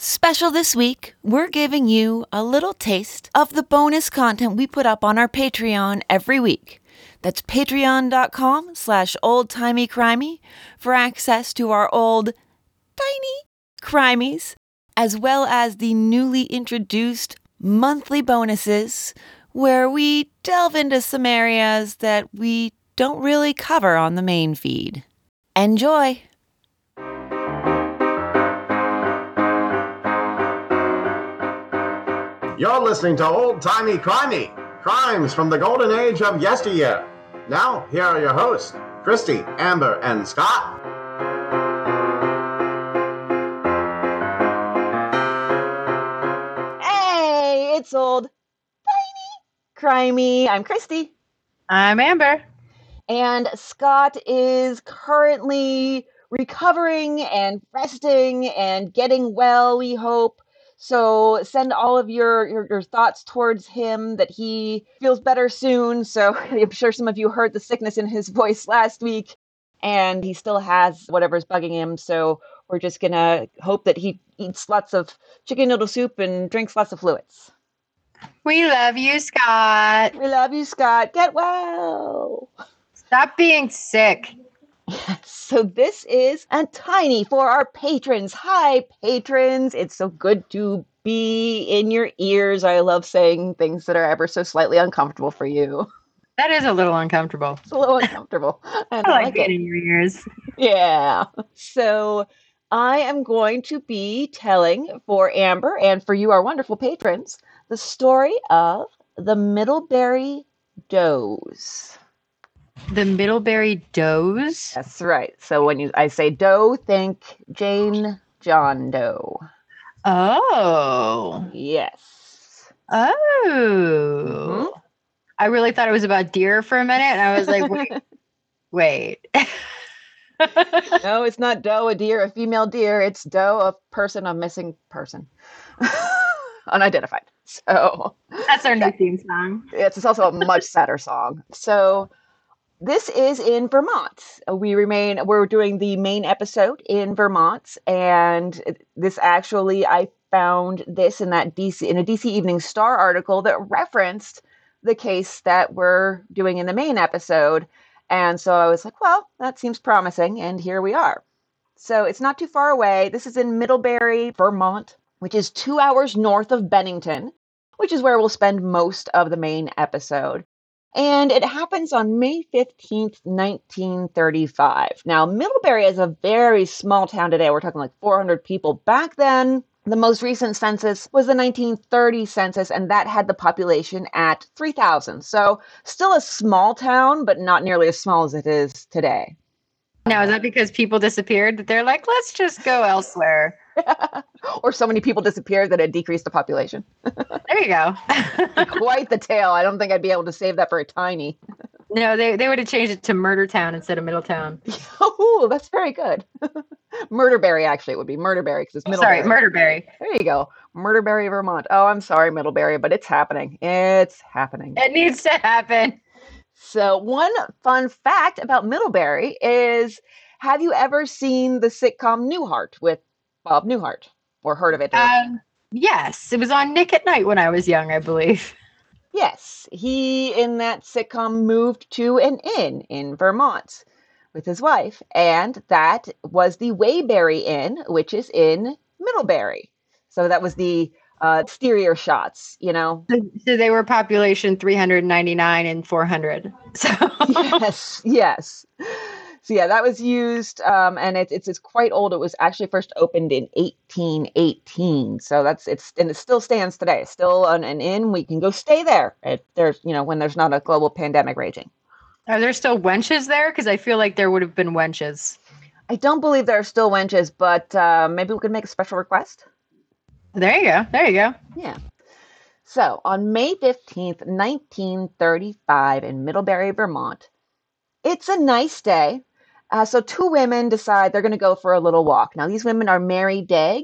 Special this week, we're giving you a little taste of the bonus content we put up on our Patreon every week. That's patreon.com slash oldtimeycrimey for access to our old, tiny crimies, as well as the newly introduced monthly bonuses where we delve into some areas that we don't really cover on the main feed. Enjoy! You're listening to Old Timey Crimey, crimes from the golden age of yesteryear. Now, here are your hosts, Christy, Amber, and Scott. Hey, it's old, tiny, crimey. I'm Christy. I'm Amber. And Scott is currently recovering and resting and getting well, we hope. So send all of your, your, your thoughts towards him that he feels better soon. So I'm sure some of you heard the sickness in his voice last week, and he still has whatever's bugging him. So we're just gonna hope that he eats lots of chicken noodle soup and drinks lots of fluids. We love you, Scott. We love you, Scott. Get well. Stop being sick. Yes, so this is a tiny for our patrons. Hi, patrons. It's so good to be in your ears. I love saying things that are ever so slightly uncomfortable for you. That is a little uncomfortable. It's a little uncomfortable. I I like like being it. in your ears. Yeah. So I am going to be telling for Amber and for you, our wonderful patrons, the story of the Middlebury Does. The Middlebury Does. That's right. So when you I say Doe, think Jane John Doe. Oh. Yes. Oh. Mm-hmm. I really thought it was about deer for a minute, and I was like, wait, wait. No, it's not Doe, a deer, a female deer. It's Doe, a person, a missing person. Unidentified. So That's our new theme song. it's, it's also a much sadder song. So this is in Vermont. We remain, we're doing the main episode in Vermont. And this actually, I found this in that DC, in a DC Evening Star article that referenced the case that we're doing in the main episode. And so I was like, well, that seems promising. And here we are. So it's not too far away. This is in Middlebury, Vermont, which is two hours north of Bennington, which is where we'll spend most of the main episode. And it happens on May 15th, 1935. Now, Middlebury is a very small town today. We're talking like 400 people. Back then, the most recent census was the 1930 census, and that had the population at 3,000. So, still a small town, but not nearly as small as it is today. Now, is that because people disappeared they're like, let's just go elsewhere? or so many people disappeared that it decreased the population. There you go. Quite the tale. I don't think I'd be able to save that for a tiny. no, they, they would have changed it to Murder Town instead of Middletown. Oh, that's very good. Murderberry, actually, it would be Murderberry because it's Sorry, Middlebury. Murderberry. There you go. Murderberry, Vermont. Oh, I'm sorry, Middlebury, but it's happening. It's happening. It needs to happen. So, one fun fact about Middlebury is have you ever seen the sitcom Newhart with Bob Newhart or heard of it? Um, yes, it was on Nick at Night when I was young, I believe. Yes, he in that sitcom moved to an inn in Vermont with his wife, and that was the Waybury Inn, which is in Middlebury. So that was the uh, exterior shots, you know. So, so they were population 399 and 400. So yes, yes. So yeah, that was used, um, and it's, it's it's quite old. It was actually first opened in 1818. So that's it's and it still stands today. It's Still an, an inn. We can go stay there. If there's you know when there's not a global pandemic raging. are there still wenches there? Because I feel like there would have been wenches. I don't believe there are still wenches, but uh, maybe we could make a special request. There you go. There you go. Yeah. So on May 15th, 1935, in Middlebury, Vermont, it's a nice day. Uh, so two women decide they're going to go for a little walk. Now, these women are Mary Degg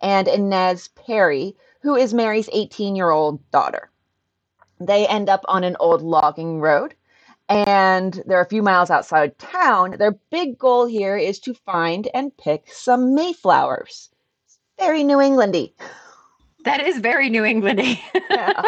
and Inez Perry, who is Mary's 18 year old daughter. They end up on an old logging road and they're a few miles outside town. Their big goal here is to find and pick some Mayflowers. Very New Englandy. That is very New Englandy. Yeah.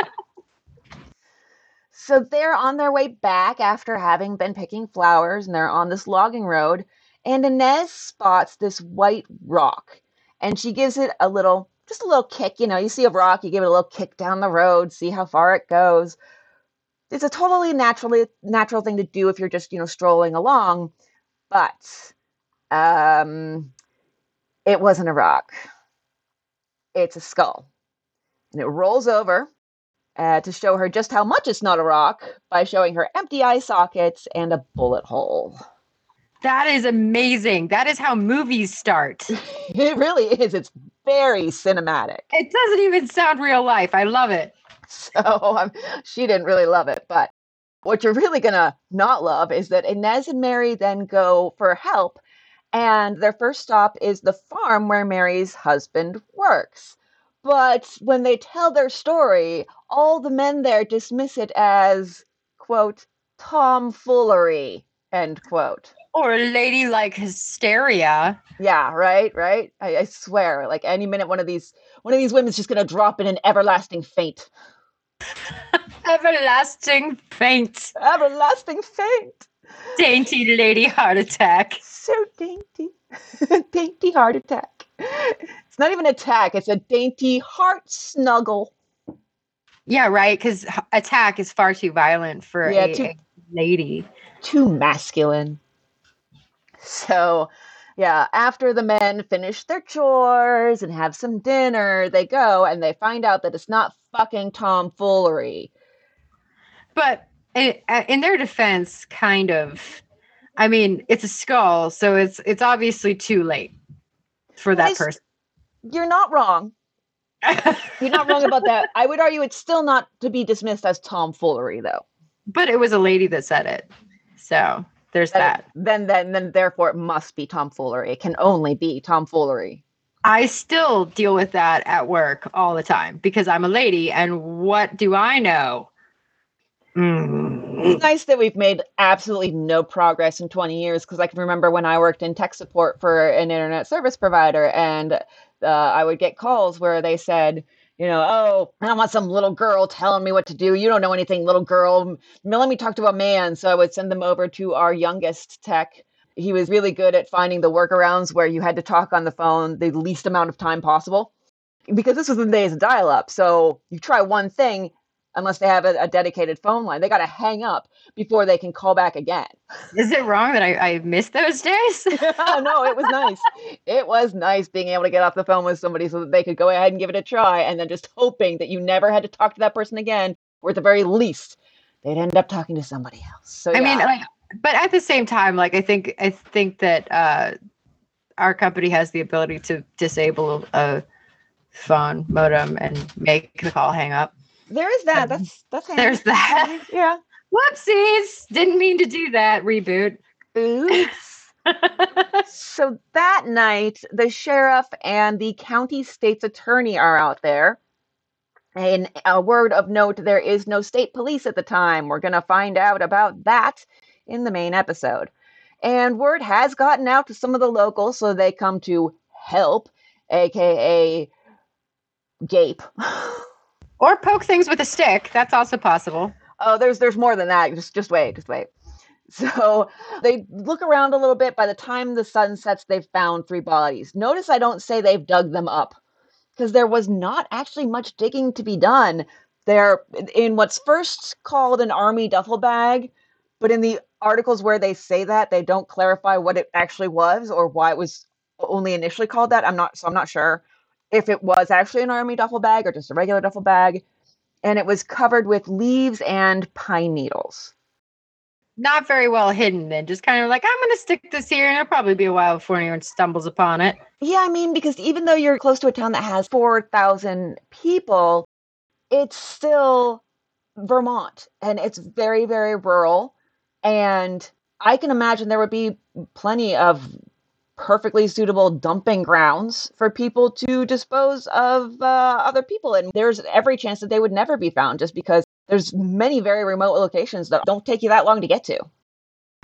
So they're on their way back after having been picking flowers and they're on this logging road. And Inez spots this white rock and she gives it a little, just a little kick. You know, you see a rock, you give it a little kick down the road, see how far it goes. It's a totally naturally natural thing to do if you're just, you know, strolling along. But um, it wasn't a rock, it's a skull. And it rolls over uh, to show her just how much it's not a rock by showing her empty eye sockets and a bullet hole. That is amazing. That is how movies start. It really is. It's very cinematic. It doesn't even sound real life. I love it. So um, she didn't really love it. But what you're really going to not love is that Inez and Mary then go for help. And their first stop is the farm where Mary's husband works. But when they tell their story, all the men there dismiss it as, quote, tomfoolery, end quote. Or ladylike hysteria. Yeah, right, right. I, I swear, like any minute, one of these one of these women's just gonna drop in an everlasting faint. Everlasting faint. Everlasting faint. Dainty lady heart attack. So dainty, dainty heart attack. It's not even attack; it's a dainty heart snuggle. Yeah, right. Because attack is far too violent for Yeah, a, too- a lady. too masculine. So, yeah, after the men finish their chores and have some dinner, they go and they find out that it's not fucking tomfoolery. But in, uh, in their defense, kind of. I mean, it's a skull, so it's it's obviously too late for that person. You're not wrong. You're not wrong about that. I would argue it's still not to be dismissed as tomfoolery, though. but it was a lady that said it, so there's that. Then, then, then, therefore, it must be tomfoolery. It can only be tomfoolery. I still deal with that at work all the time because I'm a lady, and what do I know? Mm. It's nice that we've made absolutely no progress in 20 years because I can remember when I worked in tech support for an internet service provider and uh, I would get calls where they said, you know, oh, I don't want some little girl telling me what to do. You don't know anything, little girl. Let me talk to a man. So I would send them over to our youngest tech. He was really good at finding the workarounds where you had to talk on the phone the least amount of time possible because this was the days of dial up. So you try one thing, unless they have a, a dedicated phone line, they got to hang up before they can call back again. Is it wrong that I, I missed those days? no, it was nice. It was nice being able to get off the phone with somebody so that they could go ahead and give it a try and then just hoping that you never had to talk to that person again, or at the very least, they'd end up talking to somebody else. So, I mean, like, but at the same time, like I think I think that uh, our company has the ability to disable a phone modem and make the call hang up. There is that. That's that's handy. There's that. yeah. Whoopsies! Didn't mean to do that. Reboot. Oops. so that night, the sheriff and the county state's attorney are out there. And a word of note there is no state police at the time. We're going to find out about that in the main episode. And word has gotten out to some of the locals, so they come to help, aka gape. or poke things with a stick. That's also possible. Oh, there's there's more than that. Just just wait, just wait. So they look around a little bit. By the time the sun sets, they've found three bodies. Notice I don't say they've dug them up because there was not actually much digging to be done. They're in what's first called an army duffel bag, but in the articles where they say that, they don't clarify what it actually was or why it was only initially called that. I'm not so I'm not sure if it was actually an army duffel bag or just a regular duffel bag. And it was covered with leaves and pine needles. Not very well hidden. Then just kind of like I'm going to stick this here, and it'll probably be a while before anyone stumbles upon it. Yeah, I mean, because even though you're close to a town that has 4,000 people, it's still Vermont and it's very, very rural. And I can imagine there would be plenty of perfectly suitable dumping grounds for people to dispose of uh, other people. And there's every chance that they would never be found just because there's many very remote locations that don't take you that long to get to.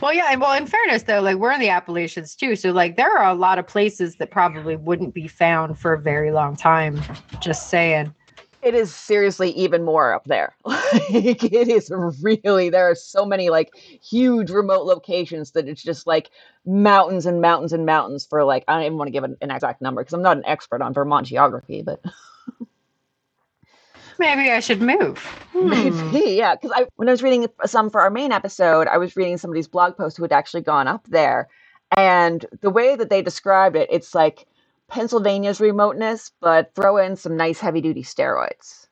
Well, yeah, and well, in fairness though, like we're in the Appalachians too, so like there are a lot of places that probably wouldn't be found for a very long time. Just saying. It is seriously even more up there. Like it is really there are so many like huge remote locations that it's just like mountains and mountains and mountains for like I don't even want to give an, an exact number because I'm not an expert on Vermont geography, but Maybe I should move. Hmm. Maybe, yeah. Because I, when I was reading some for our main episode, I was reading somebody's blog post who had actually gone up there, and the way that they described it, it's like Pennsylvania's remoteness, but throw in some nice heavy duty steroids.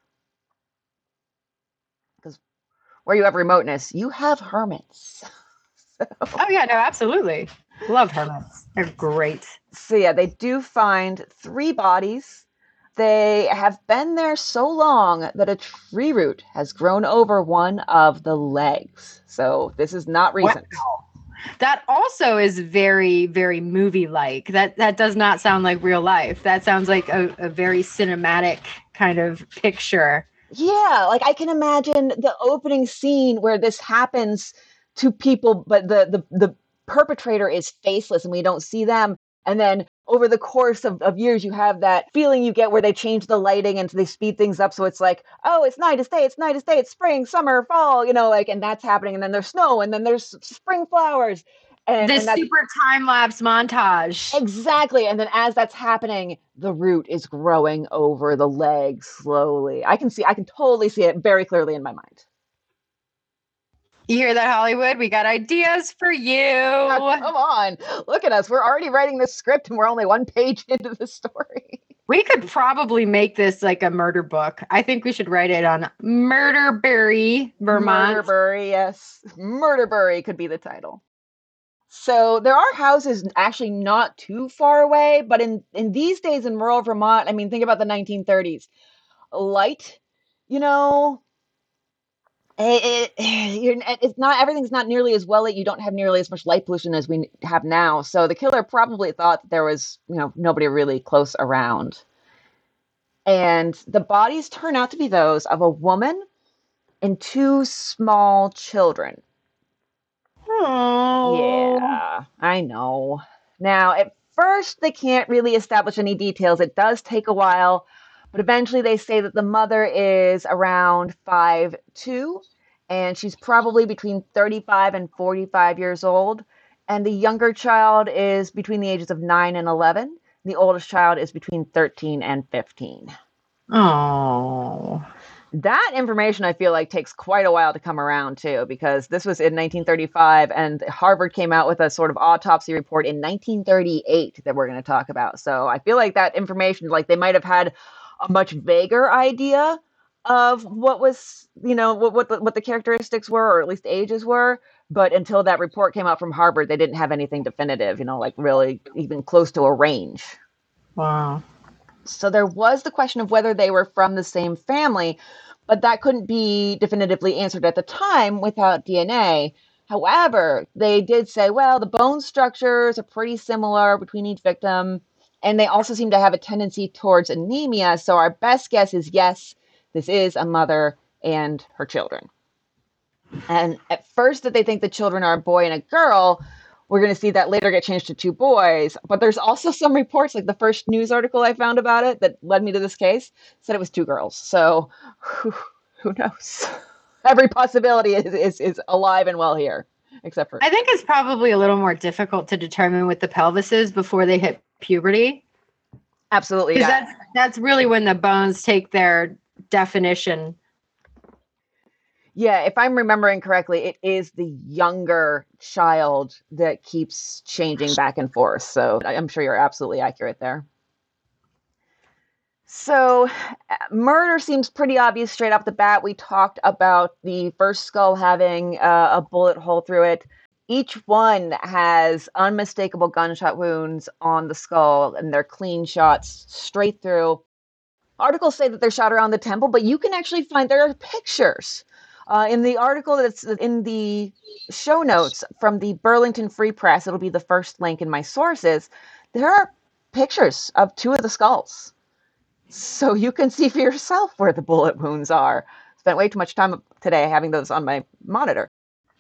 Because where you have remoteness, you have hermits. so. Oh yeah, no, absolutely. Love hermits. They're great. So yeah, they do find three bodies they have been there so long that a tree root has grown over one of the legs. So this is not recent. Wow. That also is very, very movie like. That that does not sound like real life. That sounds like a, a very cinematic kind of picture. Yeah, like I can imagine the opening scene where this happens to people, but the the the perpetrator is faceless and we don't see them. And then over the course of, of years, you have that feeling you get where they change the lighting and they speed things up. So it's like, oh, it's night, it's day, it's night, it's day, it's spring, summer, fall, you know, like, and that's happening. And then there's snow and then there's spring flowers. And, this and super time lapse montage. Exactly. And then as that's happening, the root is growing over the leg slowly. I can see, I can totally see it very clearly in my mind. You hear that, Hollywood? We got ideas for you. Oh, come on. Look at us. We're already writing the script and we're only one page into the story. We could probably make this like a murder book. I think we should write it on Murderbury, Vermont. Murderbury, yes. Murderbury could be the title. So there are houses actually not too far away, but in, in these days in rural Vermont, I mean, think about the 1930s. Light, you know, it, it, eh, it's not everything's not nearly as well lit. You don't have nearly as much light pollution as we have now. So the killer probably thought that there was, you know, nobody really close around. And the bodies turn out to be those of a woman and two small children. Oh, yeah, I know. Now, at first, they can't really establish any details. It does take a while but eventually they say that the mother is around five two, and she's probably between 35 and 45 years old. And the younger child is between the ages of 9 and 11. The oldest child is between 13 and 15. Oh. That information I feel like takes quite a while to come around too, because this was in 1935 and Harvard came out with a sort of autopsy report in 1938 that we're going to talk about. So I feel like that information, like they might have had a much vaguer idea of what was you know what what the, what the characteristics were or at least ages were but until that report came out from harvard they didn't have anything definitive you know like really even close to a range. Wow. So there was the question of whether they were from the same family but that couldn't be definitively answered at the time without dna however they did say well the bone structures are pretty similar between each victim and they also seem to have a tendency towards anemia. So our best guess is yes, this is a mother and her children. And at first, that they think the children are a boy and a girl, we're going to see that later get changed to two boys. But there's also some reports, like the first news article I found about it that led me to this case, said it was two girls. So who, knows? Every possibility is, is, is alive and well here, except for. I think it's probably a little more difficult to determine with the pelvises before they hit puberty. Absolutely. Yeah. That's that's really when the bones take their definition. Yeah, if I'm remembering correctly, it is the younger child that keeps changing back and forth. So I'm sure you're absolutely accurate there. So, murder seems pretty obvious straight off the bat. We talked about the first skull having uh, a bullet hole through it each one has unmistakable gunshot wounds on the skull and they're clean shots straight through. Articles say that they're shot around the temple, but you can actually find there are pictures. Uh, in the article that's in the show notes from the Burlington Free Press, it'll be the first link in my sources. There are pictures of two of the skulls. So you can see for yourself where the bullet wounds are. Spent way too much time today having those on my monitor.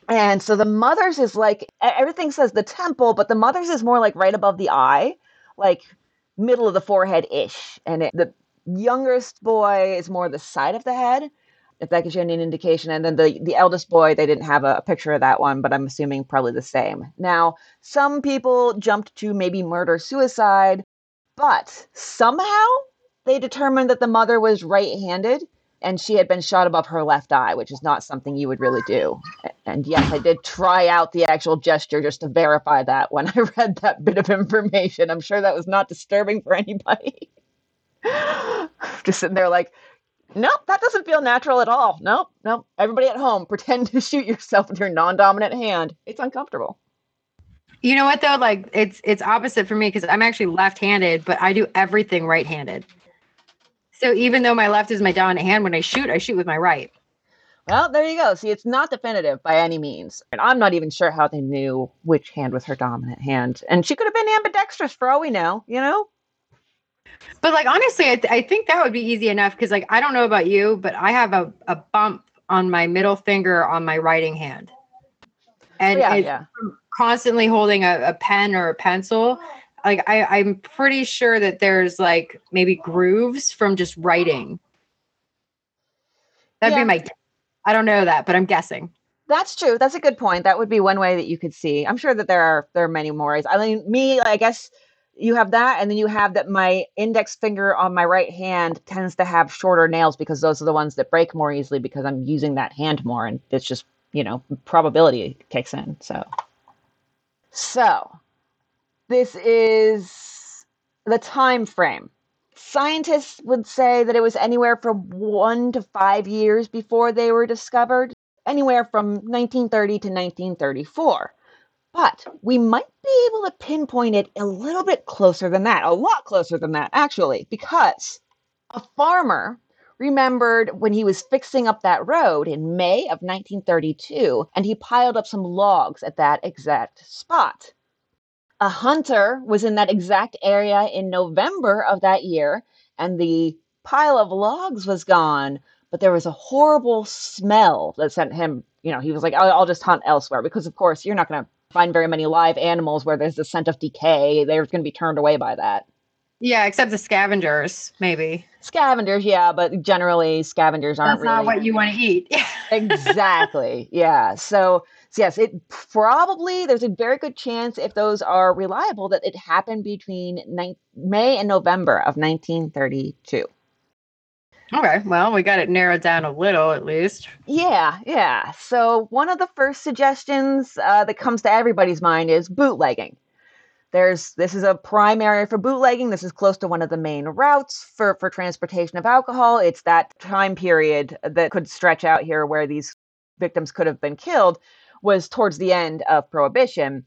And so the mother's is like everything says the temple, but the mother's is more like right above the eye, like middle of the forehead ish. And it, the youngest boy is more the side of the head, if that gives you any indication. And then the, the eldest boy, they didn't have a, a picture of that one, but I'm assuming probably the same. Now, some people jumped to maybe murder suicide, but somehow they determined that the mother was right handed and she had been shot above her left eye, which is not something you would really do. And yes, I did try out the actual gesture just to verify that when I read that bit of information. I'm sure that was not disturbing for anybody. just sitting there like, nope, that doesn't feel natural at all. Nope, nope. Everybody at home, pretend to shoot yourself with your non-dominant hand. It's uncomfortable. You know what though? Like it's it's opposite for me because I'm actually left-handed, but I do everything right-handed. So even though my left is my dominant hand, when I shoot, I shoot with my right. Well, there you go. See, it's not definitive by any means. And I'm not even sure how they knew which hand was her dominant hand. And she could have been ambidextrous for all we know, you know? But like, honestly, I, th- I think that would be easy enough because, like, I don't know about you, but I have a, a bump on my middle finger on my writing hand. And oh, yeah, it's yeah. constantly holding a, a pen or a pencil like I, I'm pretty sure that there's like maybe grooves from just writing. That'd Yeah. be my I don't know that, but I'm guessing. That's true. That's a good point. That would be one way that you could see. I'm sure that there are there are many more ways. I mean, me, I guess you have that, and then you have that my index finger on my right hand tends to have shorter nails because those are the ones that break more easily because I'm using that hand more, and it's just you know probability kicks in. So, so this is the time frame. Scientists would say that it was anywhere from one to five years before they were discovered anywhere from 1930 to 1934. But we might be able to pinpoint it a little bit closer than that, a lot closer than that, actually, because a farmer remembered when he was fixing up that road in May of 1932, and he piled up some logs at that exact spot. A hunter was in that exact area in November of that year, and the pile of logs was gone, but there was a horrible smell that sent him, you know, he was like, I'll, I'll just hunt elsewhere because, of course, you're not going to find very many live animals where there's the scent of decay. They're going to be turned away by that. Yeah, except the scavengers, maybe. Scavengers, yeah, but generally scavengers aren't That's not really what you want to eat. exactly. Yeah. So, so yes, it probably there's a very good chance if those are reliable that it happened between nine, May and November of 1932. okay, well, we got it narrowed down a little at least. Yeah, yeah. So one of the first suggestions uh, that comes to everybody's mind is bootlegging. There's this is a prime area for bootlegging. This is close to one of the main routes for for transportation of alcohol. It's that time period that could stretch out here where these victims could have been killed was towards the end of prohibition.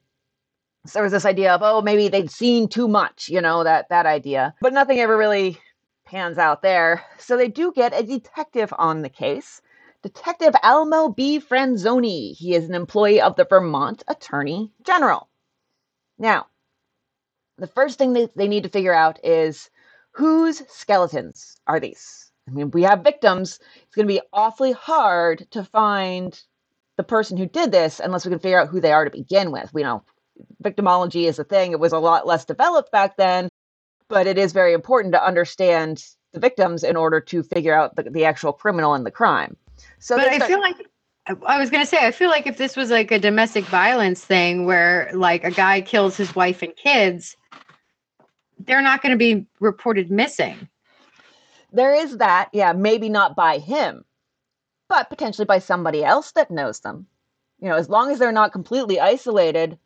So there was this idea of oh maybe they'd seen too much, you know that that idea, but nothing ever really pans out there. So they do get a detective on the case. Detective Almo B. Franzoni. He is an employee of the Vermont Attorney General. Now, the first thing they, they need to figure out is whose skeletons are these? I mean, we have victims. It's going to be awfully hard to find the person who did this unless we can figure out who they are to begin with. We know victimology is a thing. It was a lot less developed back then, but it is very important to understand the victims in order to figure out the, the actual criminal and the crime. So but I start- feel like I was gonna say, I feel like if this was like a domestic violence thing where like a guy kills his wife and kids, they're not gonna be reported missing. There is that, yeah, maybe not by him, but potentially by somebody else that knows them. You know, as long as they're not completely isolated,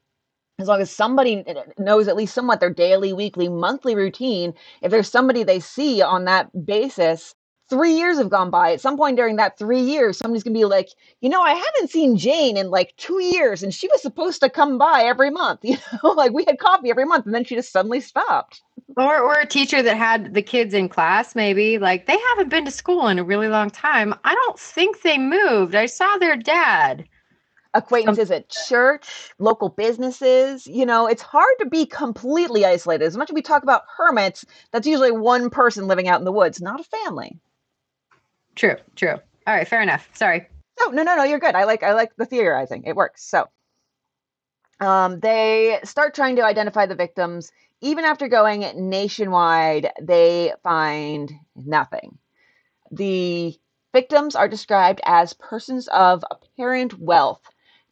as long as somebody knows at least somewhat their daily, weekly, monthly routine, if there's somebody they see on that basis, three years have gone by. At some point during that three years, somebody's gonna be like, you know, I haven't seen Jane in like two years, and she was supposed to come by every month. You know, like we had coffee every month, and then she just suddenly stopped. Or or a teacher that had the kids in class, maybe like they haven't been to school in a really long time. I don't think they moved. I saw their dad. acquaintances at church, local businesses. You know, it's hard to be completely isolated. As much as we talk about hermits, that's usually one person living out in the woods, not a family. True, true. All right, fair enough. Sorry. No, no, no, no. You're good. I like I like the theorizing. It works. So, um, they start trying to identify the victims. Even after going nationwide, they find nothing. The victims are described as persons of apparent wealth,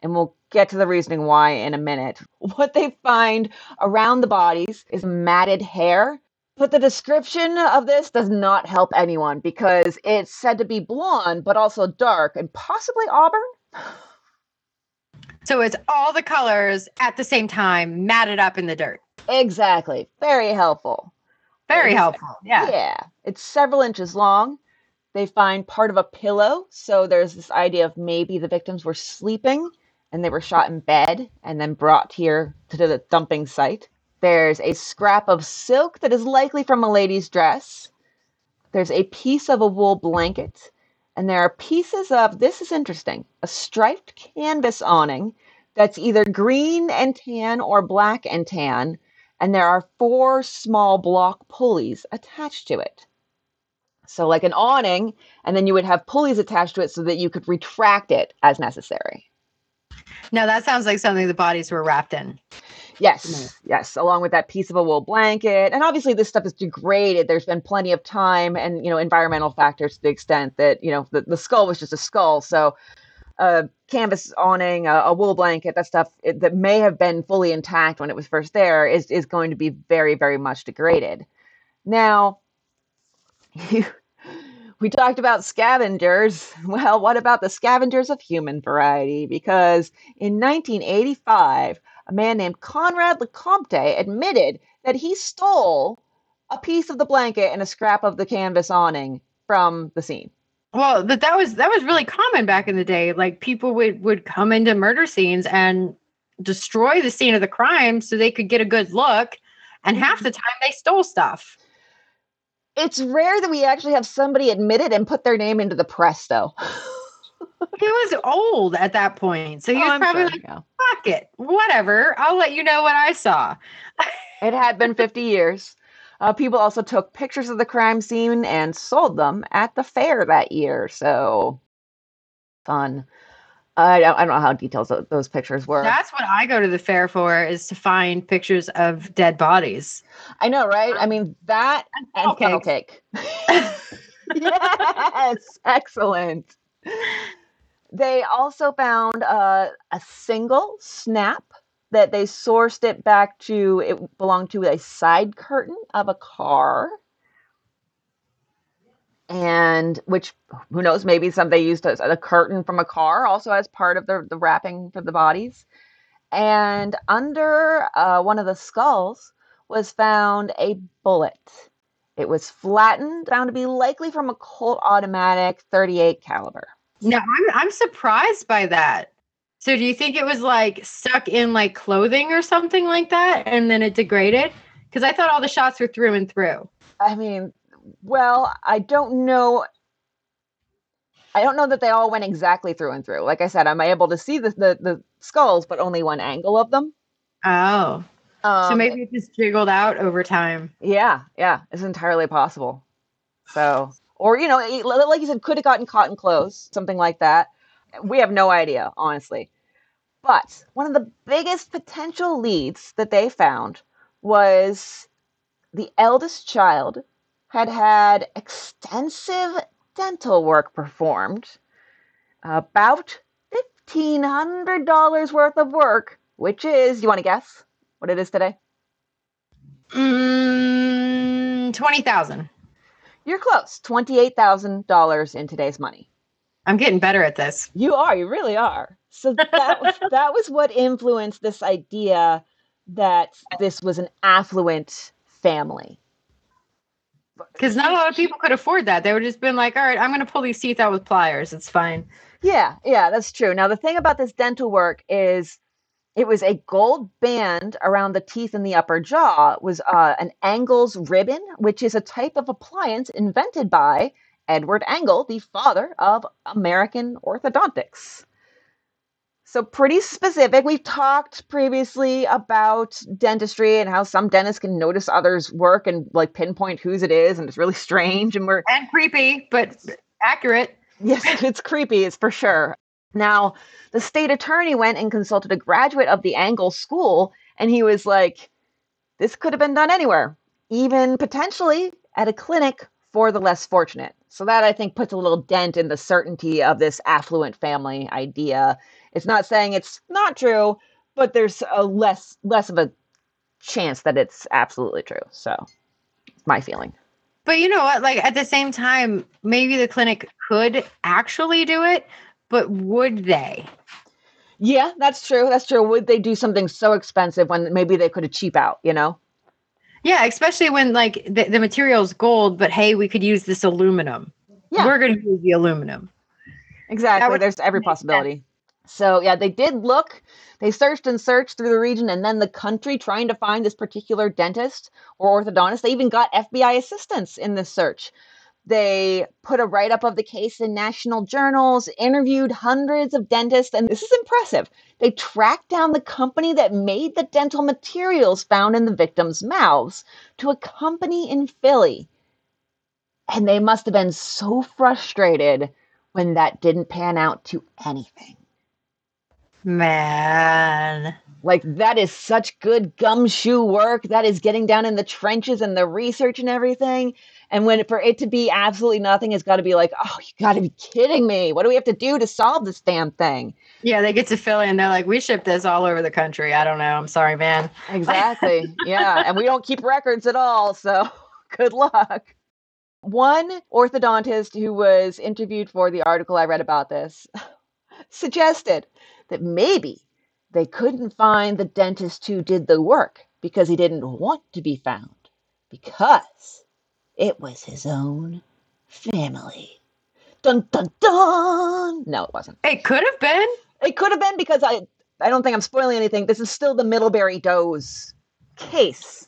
and we'll get to the reasoning why in a minute. What they find around the bodies is matted hair. But the description of this does not help anyone because it's said to be blonde, but also dark and possibly auburn. So it's all the colors at the same time, matted up in the dirt. Exactly. Very helpful. Very It's- helpful. Yeah. Yeah. It's several inches long. They find part of a pillow. So there's this idea of maybe the victims were sleeping and they were shot in bed and then brought here to the dumping site. There's a scrap of silk that is likely from a lady's dress. There's a piece of a wool blanket. And there are pieces of, this is interesting, a striped canvas awning that's either green and tan or black and tan. And there are four small block pulleys attached to it. So, like an awning, and then you would have pulleys attached to it so that you could retract it as necessary. No, that sounds like something the bodies were wrapped in. Yes, yes, along with that piece of a wool blanket. And obviously this stuff is degraded. There's been plenty of time and, you know, environmental factors to the extent that, you know, the, the skull was just a skull. So a canvas awning, a, a wool blanket, that stuff it, that may have been fully intact when it was first there is, is going to be very, very much degraded. Now, we talked about scavengers. Well, what about the scavengers of human variety? Because in 1985, a man named Conrad Lecompte admitted that he stole a piece of the blanket and a scrap of the canvas awning from the scene. Well, that that was that was really common back in the day. Like people would would come into murder scenes and destroy the scene of the crime so they could get a good look. And half mm-hmm. the time they stole stuff. It's rare that we actually have somebody admit it and put their name into the press, though. He was old at that point. So he Oh, was I'm probably sure, like, yeah. fuck it. Whatever. I'll let you know what I saw. It had been 50 years. Uh, people also took pictures of the crime scene and sold them at the fair that year. So fun. I don't, I don't know how details tho- those pictures were. That's what I go to the fair for is to find pictures of dead bodies. I know, right? I mean, that and funnel funnel cake. yes, excellent. They also found a single snap that they sourced it back to, it belonged to a side curtain of a car. And which, who knows, maybe some they used as a curtain from a car also as part of the, the wrapping for the bodies. And under uh, one of the skulls was found a bullet. It was flattened, found to be likely from a Colt automatic 38 caliber. No, I'm I'm surprised by that. So do you think it was like stuck in like clothing or something like that and then it degraded? Because I thought all the shots were through and through. I mean, well, I don't know. I don't know that they all went exactly through and through. Like I said, I'm able to see the, the, the skulls, but only one angle of them. Oh. Um, so maybe it just jiggled out over time. Yeah, yeah, it's entirely possible. So, or you know, like you said, could have gotten caught in clothes, something like that. We have no idea, honestly. But one of the biggest potential leads that they found was the eldest child had had extensive dental work performed, about fifteen hundred dollars worth of work, which is, you want to guess what it is today? Mm, 20,000. You're close. $28,000 in today's money. I'm getting better at this. You are, you really are. So that was that was what influenced this idea that this was an affluent family. Because not a lot of people could afford that. They would just been like, all right, I'm going to pull these teeth out with pliers. It's fine. Yeah, yeah, that's true. Now the thing about this dental work is it was a gold band around the teeth in the upper jaw It was uh, an Angle's ribbon, which is a type of appliance invented by Edward Angle, the father of American orthodontics. So pretty specific. We've talked previously about dentistry and how some dentists can notice others' work and like pinpoint whose it is, and it's really strange. And we're And creepy, but accurate. Yes, it's creepy, it's for sure. Now, the state attorney went and consulted a graduate of the Angle School, and he was like, this could have been done anywhere, even potentially at a clinic for the less fortunate. So that I think puts a little dent in the certainty of this affluent family idea. It's not saying it's not true, but there's a less less of a chance that it's absolutely true. So, my feeling. But you know what? Like at the same time, maybe the clinic could actually do it, but would they? Yeah, that's true. That's true. Would they do something so expensive when maybe they could have cheap out, you know? Yeah, especially when like the, the material's gold, but hey, we could use this aluminum. Yeah. We're going to use the aluminum. Exactly. would There's every sense. possibility. So, yeah, they did look. They searched and searched through the region and then the country trying to find this particular dentist or orthodontist. They even got FBI assistance in this search. They put a write up of the case in national journals, interviewed hundreds of dentists, and this is impressive. They tracked down the company that made the dental materials found in the victims' mouths to a company in Philly. And they must have been so frustrated when that didn't pan out to anything. Man. Like that is such good gumshoe work. That is getting down in the trenches and the research and everything. And when for it to be absolutely nothing, it's got to be like, oh, you got to be kidding me. What do we have to do to solve this damn thing? Yeah, they get to fill in. they're like, we ship this all over the country. I don't know. I'm sorry, man. Exactly. yeah. And we don't keep records at all. So good luck. One orthodontist who was interviewed for the article I read about this suggested that maybe they couldn't find the dentist who did the work because he didn't want to be found, because it was his own family. Dun dun dun! No, it wasn't. It could have been. It could have been because I I don't think I'm spoiling anything. This is still the Middlebury Doe's case.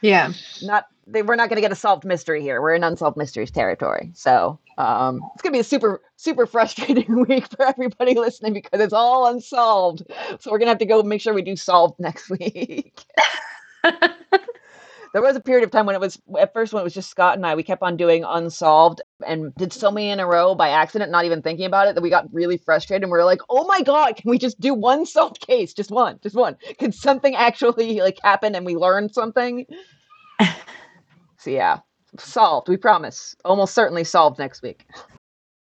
Yeah. Not they we're not going to get a solved mystery here. We're in unsolved mysteries territory. So um, it's going to be a super super frustrating week for everybody listening because it's all unsolved. So we're going to have to go make sure we do solved next week. there was a period of time when it was at first when it was just Scott and I. We kept on doing unsolved and did so many in a row by accident, not even thinking about it, that we got really frustrated. And we were like, "Oh my god, can we just do one solved case? Just one, just one? Can something actually like happen and we learn something?" So yeah, solved. We promise. Almost certainly solved next week.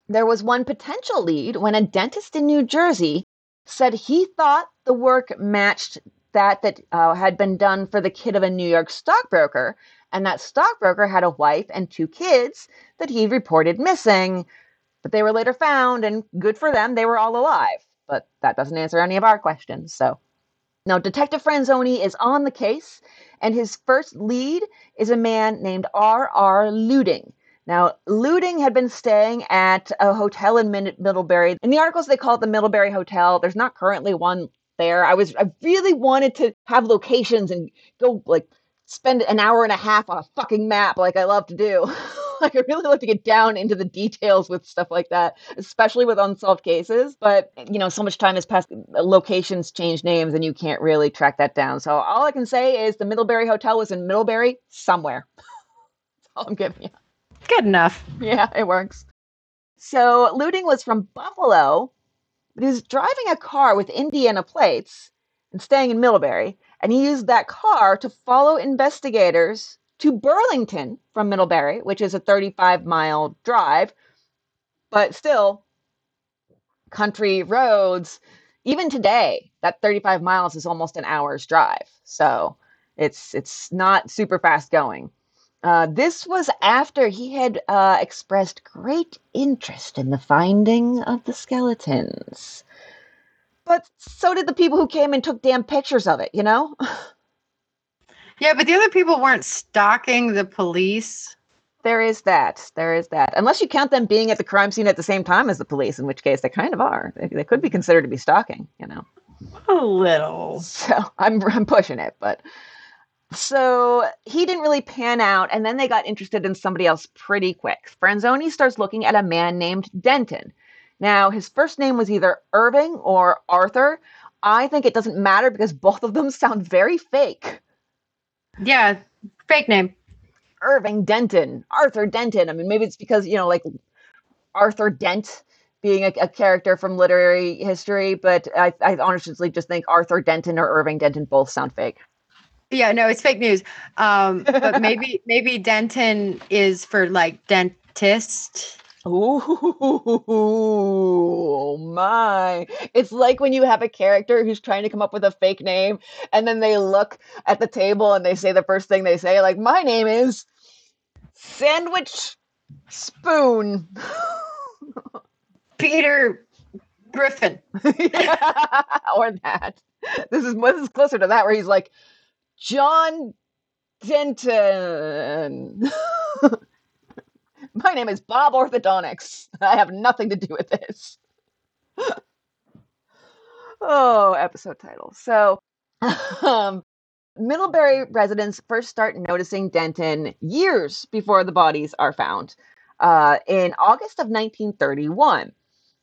There was one potential lead when a dentist in New Jersey said he thought the work matched that that uh, had been done for the kid of a New York stockbroker, and that stockbroker had a wife and two kids that he reported missing, but they were later found, and good for them, they were all alive. But that doesn't answer any of our questions. So now Detective Franzoni is on the case, and his first lead is a man named R.R. Luding. Now, Luding had been staying at a hotel in Middlebury. In the articles, they call it the Middlebury Hotel. There's not currently one there. I was I really wanted to have locations and go like spend an hour and a half on a fucking map like I love to do. like I really like to get down into the details with stuff like that, especially with unsolved cases. But you know, so much time has passed, locations change names, and you can't really track that down. So all I can say is the Middlebury Hotel was in Middlebury somewhere. That's all I'm giving you. Good enough. Yeah, it works. So Luding was from Buffalo, but he was driving a car with Indiana plates and staying in Middlebury, and he used that car to follow investigators to Burlington from Middlebury, which is a 35 mile drive, but still country roads. Even today, that 35 miles is almost an hour's drive. So it's it's not super fast going. Uh, this was after he had uh, expressed great interest in the finding of the skeletons. But so did the people who came and took damn pictures of it, you know? Yeah, but the other people weren't stalking the police. There is that. There is that. Unless you count them being at the crime scene at the same time as the police, in which case they kind of are. They, they could be considered to be stalking, you know? A little. So I'm, I'm pushing it, but. So he didn't really pan out, and then they got interested in somebody else pretty quick. Franzoni starts looking at a man named Denton. Now, his first name was either Irving or Arthur. I think it doesn't matter because both of them sound very fake. Yeah, fake name. Irving Denton, Arthur Denton. I mean, maybe it's because, you know, like Arthur Dent being a, a character from literary history, but I, I honestly just think Arthur Denton or Irving Denton both sound fake. Yeah, no, it's fake news. Um, but maybe maybe Denton is for like dentist. Ooh, my. It's like when you have a character who's trying to come up with a fake name and then they look at the table and they say the first thing they say, like, my name is Sandwich Spoon. Peter Griffin. Yeah, or that. This is this is closer to that where he's like, John Denton. Name is Bob Orthodontics. I have nothing to do with this. oh, episode title. So, um, Middlebury residents first start noticing Denton years before the bodies are found. Uh, in August of 1931,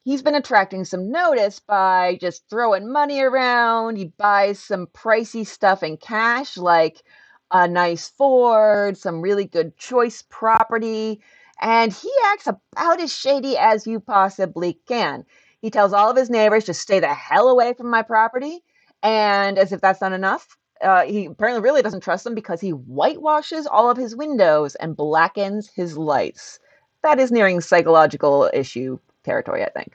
he's been attracting some notice by just throwing money around. He buys some pricey stuff in cash, like a nice Ford, some really good choice property, and he acts about as shady as you possibly can. He tells all of his neighbors to stay the hell away from my property, and as if that's not enough, uh, he apparently really doesn't trust them because he whitewashes all of his windows and blackens his lights. That is nearing psychological issue territory, I think.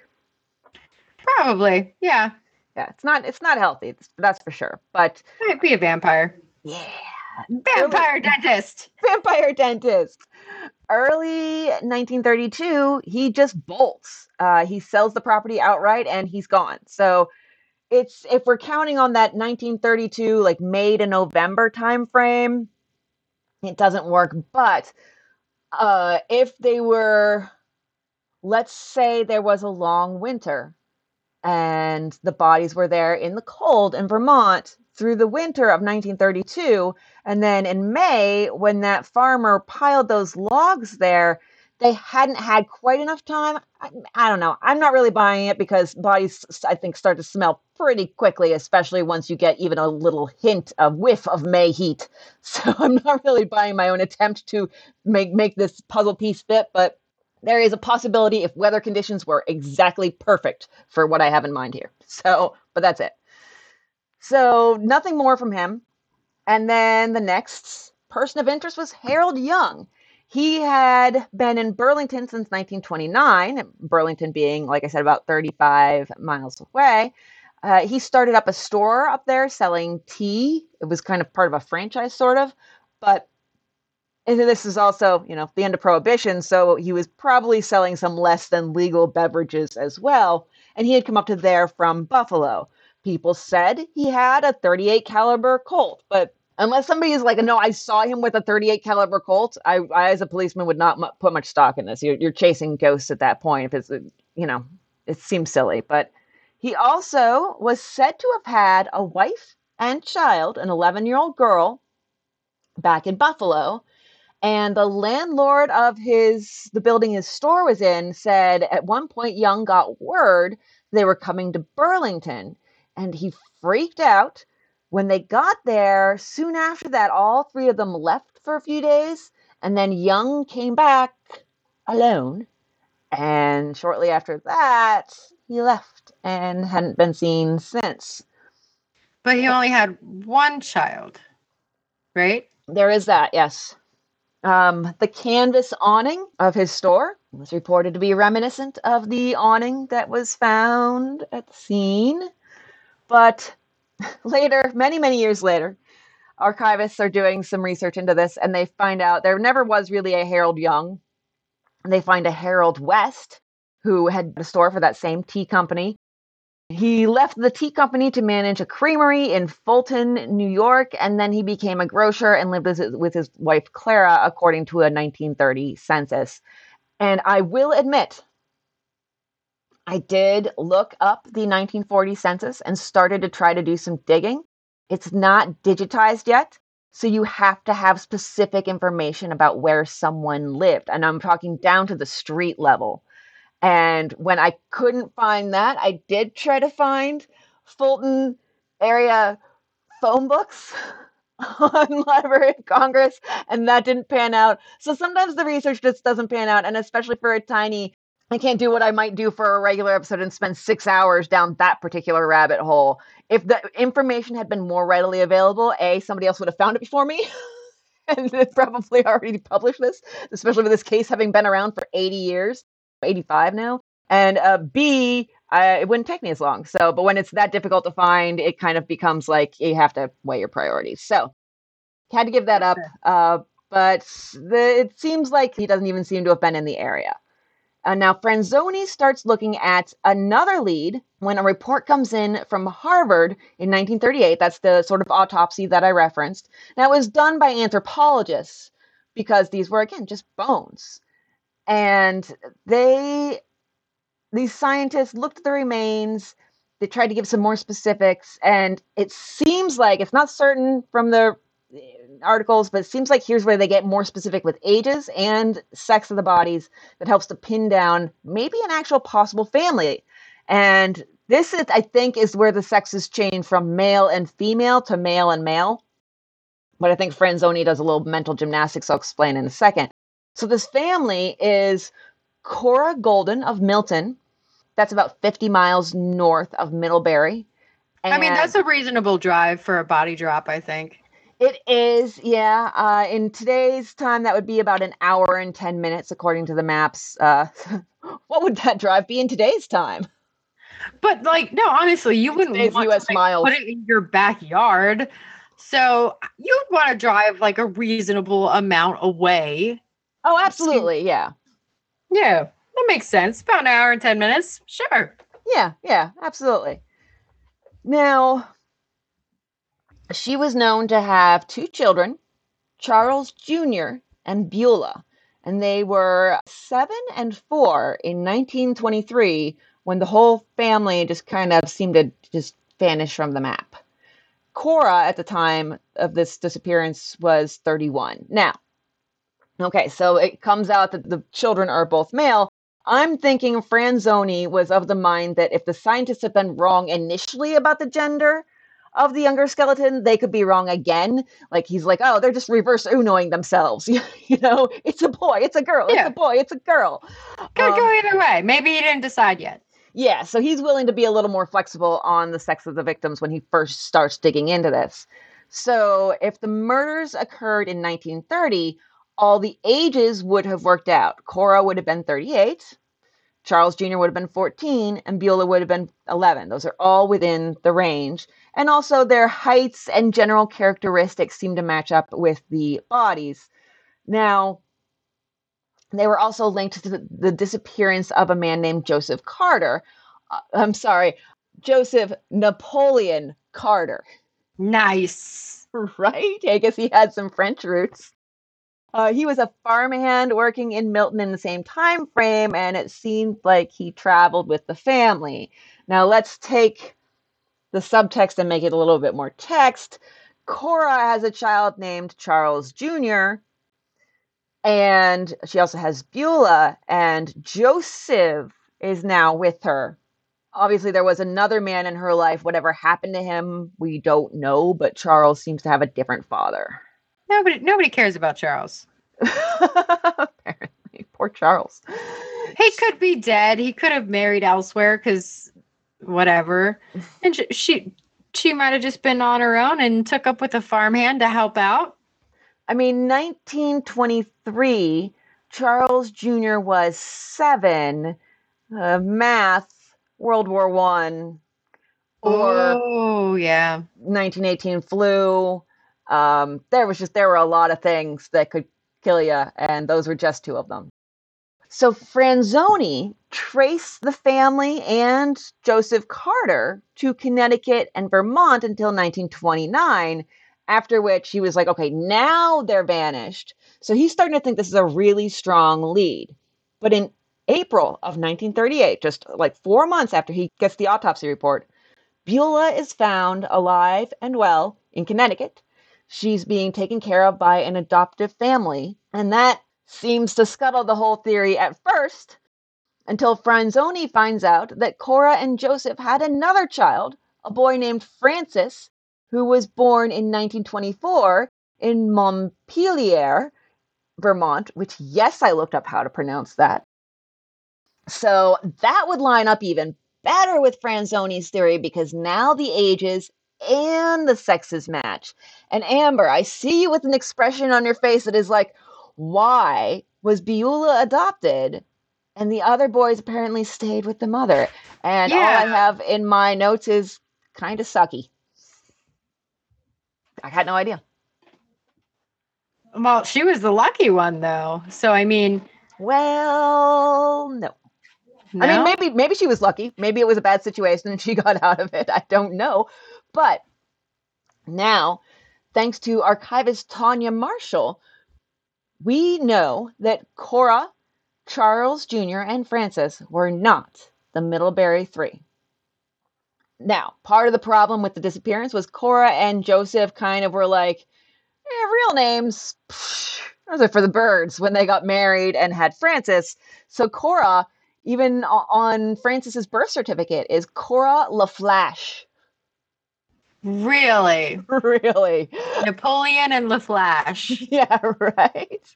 Probably, yeah. Yeah, it's not it's not healthy. It's, that's for sure. But Might be a vampire. yeah, Vampire dentist. vampire dentist. Early 1932, he just bolts. Uh, he sells the property outright and he's gone. So it's if we're counting on that 1932 like May to November time frame, it doesn't work. But uh, if they were, let's say there was a long winter and the bodies were there in the cold in Vermont through the winter of 1932. And then in May, when that farmer piled those logs there, they hadn't had quite enough time. I, I don't know. I'm not really buying it because bodies, I think, start to smell pretty quickly, especially once you get even a little hint of whiff of May heat. So I'm not really buying my own attempt to make make this puzzle piece fit, but there is a possibility if weather conditions were exactly perfect for what I have in mind here. So, but that's it. So, nothing more from him. And then the next person of interest was Harold Young. He had been in Burlington since 1929, Burlington being, like I said, about 35 miles away. Uh, he started up a store up there selling tea. It was kind of part of a franchise, sort of. But and this is also, you know, the end of prohibition, so he was probably selling some less than legal beverages as well. And he had come up to there from Buffalo. People said he had a 38 caliber Colt, but unless somebody is like, no, I saw him with a 38 caliber Colt, I, I as a policeman would not mu- put much stock in this. You're, you're chasing ghosts at that point. If it's, you know, it seems silly. But he also was said to have had a wife and child, an 11 year old girl, back in Buffalo and the landlord of his the building his store was in said at one point Young got word they were coming to Burlington and he freaked out. When they got there, soon after that, all three of them left for a few days, and then Young came back alone. And shortly after that, he left and hadn't been seen since. But he only had one child, right? There is that, yes. Um, the canvas awning of his store was reported to be reminiscent of the awning that was found at the scene. But later, many, many years later, archivists are doing some research into this and they find out there never was really a Harold Young. They find a Harold West who had a store for that same tea company. He left the tea company to manage a creamery in Fulton, New York, and then he became a grocer and lived with his wife Clara, according to a 1930 census. And I will admit, I did look up the 1940 census and started to try to do some digging. It's not digitized yet, so you have to have specific information about where someone lived. And I'm talking down to the street level. And when I couldn't find that, I did try to find Fulton area phone books on Library of Congress, and that didn't pan out. So sometimes the research just doesn't pan out, and especially for a tiny I can't do what I might do for a regular episode and spend six hours down that particular rabbit hole. If the information had been more readily available, A, somebody else would have found it before me. and probably already published this, especially with this case having been around for 80 years, 85 now. And uh, B, it wouldn't take me as long. So, but when it's that difficult to find, it kind of becomes like you have to weigh your priorities. So, had to give that up. Uh, but the, it seems like he doesn't even seem to have been in the area. Uh, now, Franzoni starts looking at another lead when a report comes in from Harvard in 1938. That's the sort of autopsy that I referenced. Now, it was done by anthropologists because these were, again, just bones. And they, these scientists looked at the remains, they tried to give some more specifics, and it seems like it's not certain from the Uh, articles, but it seems like here's where they get more specific with ages and sex of the bodies that helps to pin down maybe an actual possible family. And this, is, I think, is where the sexes change from male and female to male and male. But I think Franzoni does a little mental gymnastics I'll explain in a second. So this family is Cora Golden of Milton. That's about 50 miles north of Middlebury. And I mean, that's a reasonable drive for a body drop, I think. It is, yeah. Uh, in today's time, that would be about an hour and 10 minutes, according to the maps. Uh, what would that drive be in today's time? But, like, no, honestly, you wouldn't today's want US to, like, miles. put it in your backyard. So you'd want to drive like a reasonable amount away. Oh, absolutely. Yeah. Yeah, that makes sense. About an hour and 10 minutes. Sure. Yeah, yeah, absolutely. Now, she was known to have two children, Charles Jr. and Beulah, and they were seven and four in 1923 when the whole family just kind of seemed to just vanish from the map. Cora, at the time of this disappearance, was 31. Now, okay, so it comes out that the children are both male. I'm thinking Franzoni was of the mind that if the scientists had been wrong initially about the gender, of the younger skeleton, they could be wrong again. Like he's like, oh, they're just reverse unoing themselves. you know, it's a boy, it's a girl, yeah. it's a boy, it's a girl. Could um, go either way. Maybe he didn't decide yet. Yeah, so he's willing to be a little more flexible on the sex of the victims when he first starts digging into this. So if the murders occurred in 1930, all the ages would have worked out. Cora would have been 38, Charles Jr. would have been 14, and Beulah would have been 11. Those are all within the range and also their heights and general characteristics seem to match up with the bodies. Now, they were also linked to the, disappearance of a man named Joseph Carter. Uh, I'm sorry, Joseph Napoleon Carter. Nice. Right? I guess he had some French roots. Uh, he was a farmhand working in Milton in the same time frame, and it seemed like he traveled with the family. Now let's take the subtext and make it a little bit more text. Cora has a child named Charles Jr., and she also has Beulah, and Joseph is now with her. Obviously, there was another man in her life. Whatever happened to him, we don't know, but Charles seems to have a different father. Nobody, nobody cares about Charles. Apparently, poor Charles. He could be dead. He could have married elsewhere because whatever. And she she, she might have just been on her own and took up with a farmhand to help out. I mean, 1923, Charles Jr. was seven. Uh, math, World War One, or oh yeah, 1918 flu. Um, there was just there were a lot of things that could kill you, and those were just two of them. So Franzoni traced the family and Joseph Carter to Connecticut and Vermont until 1929, after which he was like, okay, now they're vanished. So he's starting to think this is a really strong lead. But in April of 1938, just like four months after he gets the autopsy report, Beulah is found alive and well in Connecticut. She's being taken care of by an adoptive family, and that seems to scuttle the whole theory at first until Franzoni finds out that Cora and Joseph had another child, a boy named Francis, who was born in 1924 in Montpelier, Vermont, which, yes, I looked up how to pronounce that. So that would line up even better with Franzoni's theory because now the ages and the sexes match. And Amber, I see you with an expression on your face that is like, why was Beulah adopted? And the other boys apparently stayed with the mother. And all I have in my notes is kind of sucky. I had no idea. Well, she was the lucky one though. So I mean, Well, no. I mean, maybe maybe she was lucky. Maybe it was a bad situation and she got out of it. I don't know. But now, thanks to archivist Tanya Marshall, we know that Cora, Charles Jr., and Francis were not the Middlebury Three. Now, part of the problem with the disappearance was Cora and Joseph kind of were like, eh, real names, psh, those are for the birds when they got married and had Francis. So Cora, even on Francis's birth certificate, is Cora LaFlash. Really really? Napoleon and LaFlash. Yeah, right.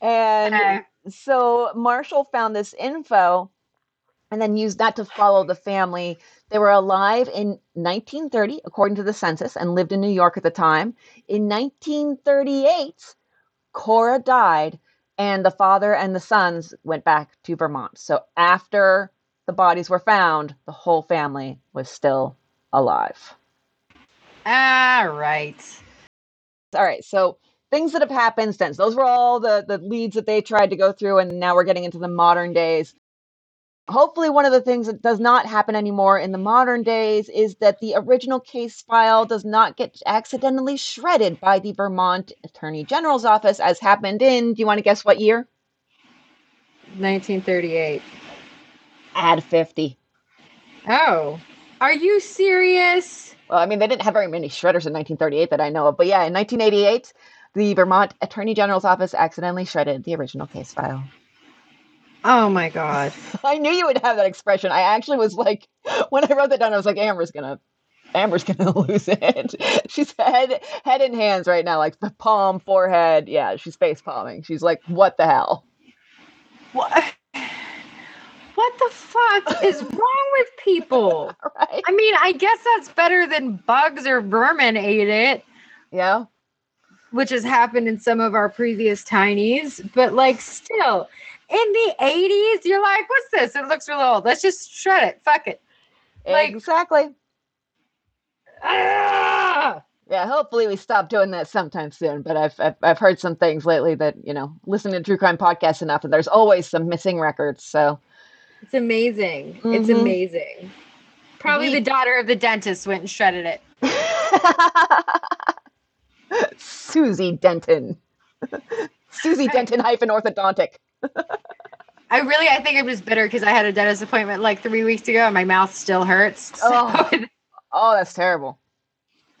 And Okay. so Marshall found this info and then used that to follow the family. They were alive in 1930, according to the census, and lived in New York at the time. In 1938, Cora died, and the father and the sons went back to Vermont. So after the bodies were found, the whole family was still alive. All right. All right, so things that have happened since. Those were all the, the leads that they tried to go through, and now we're getting into the modern days. Hopefully, one of the things that does not happen anymore in the modern days is that the original case file does not get accidentally shredded by the Vermont Attorney General's office, as happened in, do you want to guess what year? 1938. Add 50. Oh, are you serious? Well, I mean, they didn't have very many shredders in 1938 that I know of, but yeah, in 1988, the Vermont Attorney General's office accidentally shredded the original case file. Oh my god. I knew you would have that expression. I actually was like, when I wrote that down, I was like, Amber's gonna, Amber's gonna lose it. She's head, head and hands right now, like palm, forehead. Yeah, she's face palming. She's like, what the hell? What? What the fuck is wrong with people? Right? I mean, I guess that's better than bugs or vermin ate it, Yeah. which has happened in some of our previous tinies. But like, still, in the 80s, you're like, what's this? It looks real old. Let's just shred it. Fuck it. Like- exactly. Ah! Yeah. Hopefully, we stop doing that sometime soon. But I've, I've I've heard some things lately that you know, listening to true crime podcasts enough, that there's always some missing records. So It's amazing. It's Mhm. amazing. Probably We- the daughter of the dentist went and shredded it. Susie Denton. Susie Denton hyphen orthodontic. I really, I think I'm just bitter because I had a dentist appointment like three weeks ago and my mouth still hurts. So- Oh. Oh, that's terrible.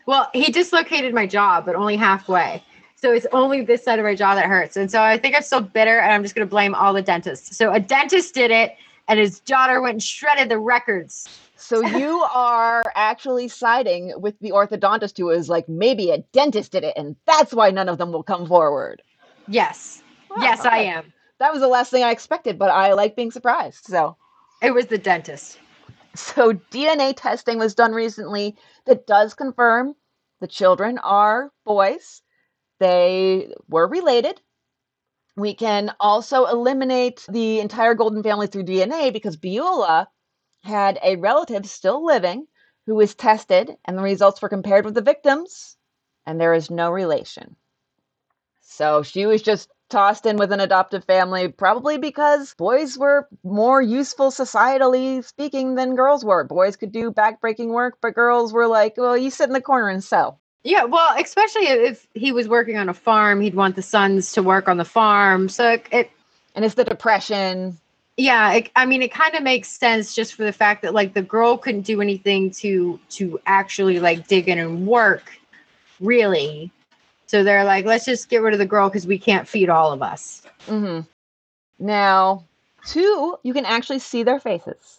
well, he dislocated my jaw, but only halfway. So it's only this side of my jaw that hurts. And so I think I'm still bitter and I'm just going to blame all the dentists. So a dentist did it and his daughter went and shredded the records. So you are actually siding with the orthodontist who is like, maybe a dentist did it, and that's why none of them will come forward. Yes. Wow, yes, I am. That was the last thing I expected, but I like being surprised. So, It was the dentist. so DNA testing was done recently that does confirm the children are boys. They were related. We can also eliminate the entire Golden family through DNA because Beulah had a relative still living who was tested, and the results were compared with the victims, and there is no relation. So she was just tossed in with an adoptive family, probably because boys were more useful societally speaking than girls were. Boys could do backbreaking work, but girls were like, well, you sit in the corner and sew. Yeah, well, especially if he was working on a farm, he'd want the sons to work on the farm. So it, it And it's the depression. yeah, it, I mean, it kind of makes sense just for the fact that like the girl couldn't do anything to to actually like dig in and work, really. So they're like, let's just get rid of the girl because we can't feed all of us. Mm-hmm. Now, two, you can actually see their faces.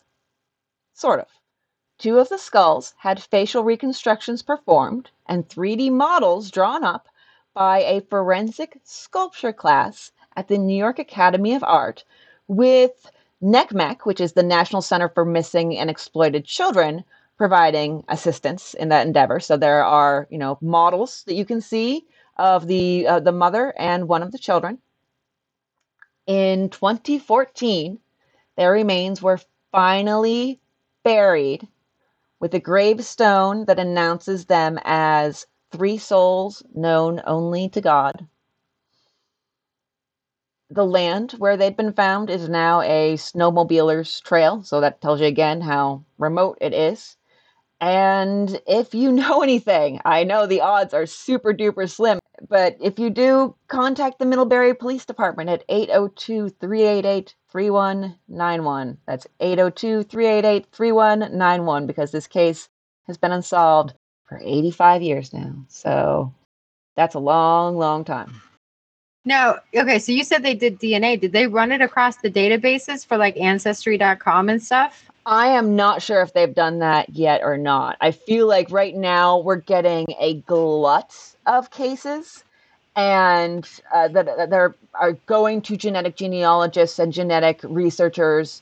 Sort of. Two of the skulls had facial reconstructions performed and 3D models drawn up by a forensic sculpture class at the New York Academy of Art with NCMEC, which is the National Center for Missing and Exploited Children, providing assistance in that endeavor. So there are, you know, models that you can see of the uh, the mother and one of the children. In 2014, their remains were finally buried with a gravestone that announces them as three souls known only to God. The land where they'd been found is now a snowmobiler's trail, so that tells you again how remote it is. And if you know anything, I know the odds are super duper slim, but if you do, contact the Middlebury Police Department at 802 388 3191. That's 802 388 3191 because this case has been unsolved for 85 years now. So that's a long, long time. No, okay, so you said they did DNA. Did they run it across the databases for like ancestry.com and stuff? I am not sure if they've done that yet or not. I feel like right now we're getting a glut of cases and uh, that, that they're are going to genetic genealogists and genetic researchers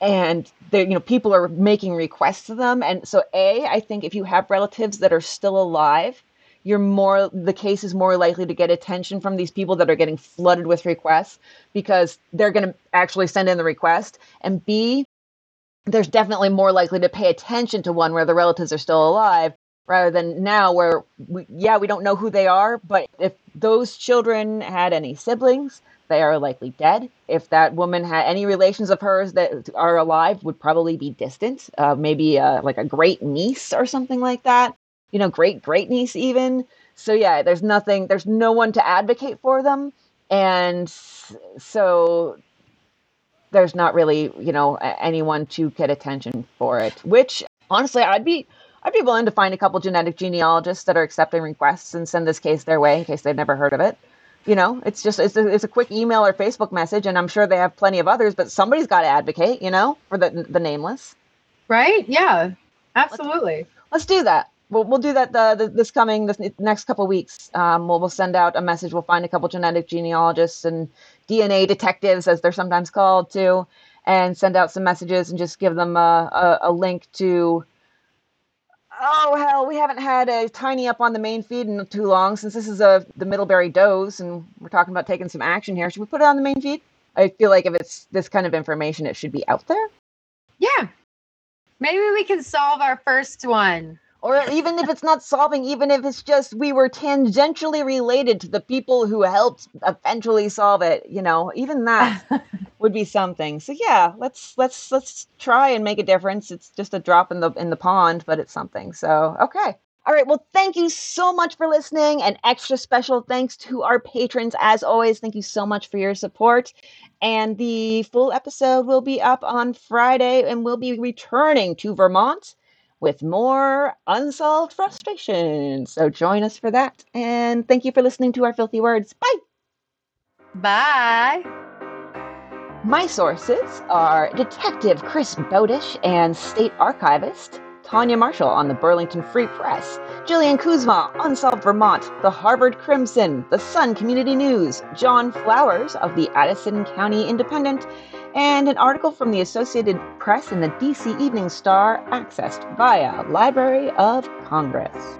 and you know people are making requests to them. And so a i think if you have relatives that are still alive you're more the case is more likely to get attention from these people that are getting flooded with requests because they're going to actually send in the request. And b there's definitely more likely to pay attention to one where the relatives are still alive rather than now where we, yeah we don't know who they are but if those children had any siblings they are likely dead. If that woman had any relations of hers that are alive would probably be distant uh, maybe uh, like a great niece or something like that you know great great niece even. So yeah there's nothing there's no one to advocate for them. And so there's not really you know anyone to get attention for it which honestly i'd be I'd be willing to find a couple genetic genealogists that are accepting requests and send this case their way in case they've never heard of it. You know, it's just it's a, it's a quick email or Facebook message, and I'm sure they have plenty of others, but somebody's got to advocate, you know, for the the nameless. Right? Yeah, absolutely. Let's, let's do that. We'll, we'll do that the, the this coming this next couple weeks. Um, we'll we'll send out a message. We'll find a couple genetic genealogists and DNA detectives, as they're sometimes called, too, and send out some messages and just give them a, a, a link to Oh hell, we haven't had a tiny up on the main feed in too long since this is a the Middlebury Does, and we're talking about taking some action here. Should we put it on the main feed? I feel like if it's this kind of information, it should be out there. Yeah, maybe we can solve our first one. Or even if it's not solving, even if it's just we were tangentially related to the people who helped eventually solve it, you know, even that would be something. So yeah, let's let's let's try and make a difference. It's just a drop in the in the pond, but it's something. So okay. All right. Well, thank you so much for listening. And extra special thanks to our patrons. As always, thank you so much for your support. And the full episode will be up on Friday, and we'll be returning to Vermont with more unsolved frustration. So join us for that. And thank you for listening to our filthy words. Bye. Bye. My sources are Detective Chris Bodish and State Archivist Tanya Marshall on the Burlington Free Press, Jillian Kuzma, Unsolved Vermont, the Harvard Crimson, the Sun Community News, John Flowers of the Addison County Independent, and an article from the Associated Press and the DC Evening Star accessed via Library of Congress.